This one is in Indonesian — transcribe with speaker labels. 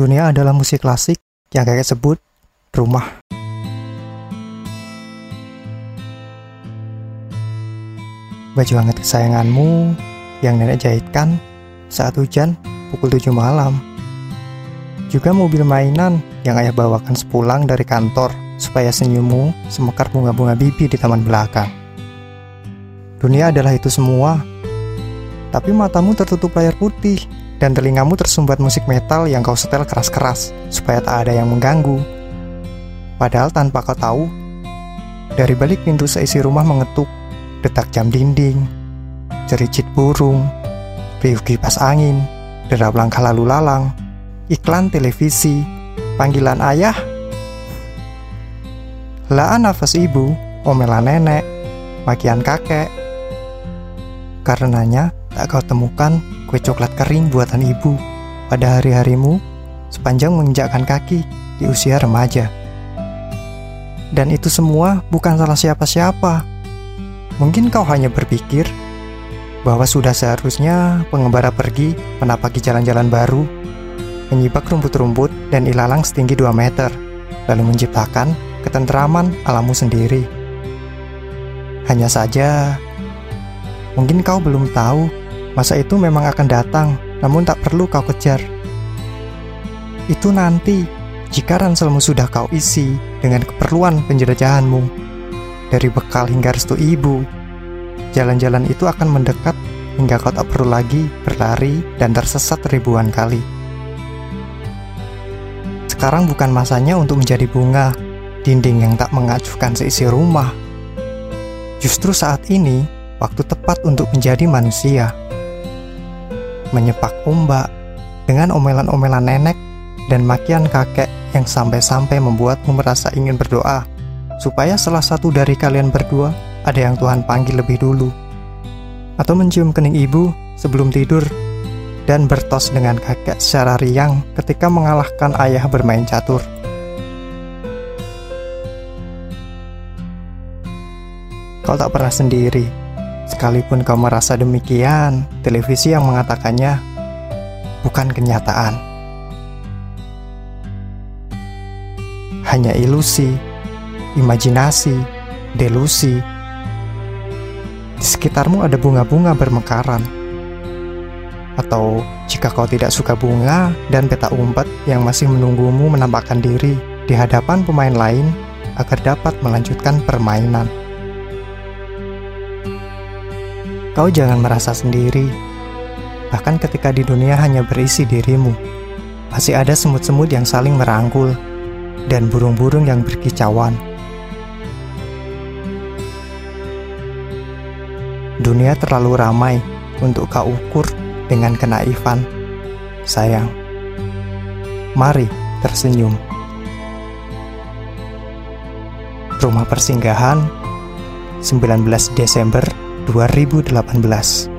Speaker 1: Dunia adalah musik klasik yang kakek sebut rumah. Baju hangat kesayanganmu yang nenek jahitkan saat hujan pukul 7 malam. Juga mobil mainan yang ayah bawakan sepulang dari kantor supaya senyummu semekar bunga-bunga bibi di taman belakang. Dunia adalah itu semua, tapi matamu tertutup layar putih dan telingamu tersumbat musik metal yang kau setel keras-keras supaya tak ada yang mengganggu. Padahal tanpa kau tahu, dari balik pintu seisi rumah mengetuk, detak jam dinding, cericit burung, riuh kipas angin, derap langkah lalu lalang, iklan televisi, panggilan ayah, laan nafas ibu, omelan nenek, makian kakek. Karenanya, tak kau temukan kue coklat kering buatan ibu pada hari-harimu sepanjang menginjakkan kaki di usia remaja. Dan itu semua bukan salah siapa-siapa. Mungkin kau hanya berpikir bahwa sudah seharusnya pengembara pergi menapaki jalan-jalan baru, menyibak rumput-rumput dan ilalang setinggi 2 meter, lalu menciptakan ketentraman alammu sendiri. Hanya saja, mungkin kau belum tahu masa itu memang akan datang, namun tak perlu kau kejar. Itu nanti, jika ranselmu sudah kau isi dengan keperluan penjelajahanmu, dari bekal hingga restu ibu, jalan-jalan itu akan mendekat hingga kau tak perlu lagi berlari dan tersesat ribuan kali. Sekarang bukan masanya untuk menjadi bunga, dinding yang tak mengacuhkan seisi rumah. Justru saat ini, waktu tepat untuk menjadi manusia. Menyepak ombak dengan omelan-omelan nenek dan makian kakek yang sampai-sampai membuatmu merasa ingin berdoa supaya salah satu dari kalian berdua ada yang Tuhan panggil lebih dulu. Atau mencium kening ibu sebelum tidur dan bertos dengan kakek secara riang ketika mengalahkan ayah bermain catur. Kau tak pernah sendiri. Sekalipun kau merasa demikian, televisi yang mengatakannya bukan kenyataan. hanya ilusi, imajinasi, delusi. Di sekitarmu ada bunga-bunga bermekaran. Atau jika kau tidak suka bunga dan peta umpet yang masih menunggumu menampakkan diri di hadapan pemain lain agar dapat melanjutkan permainan. Kau jangan merasa sendiri, bahkan ketika di dunia hanya berisi dirimu, masih ada semut-semut yang saling merangkul dan burung-burung yang berkicauan. Dunia terlalu ramai untuk kau ukur dengan kenaifan. Sayang, mari tersenyum. Rumah Persinggahan 19 Desember 2018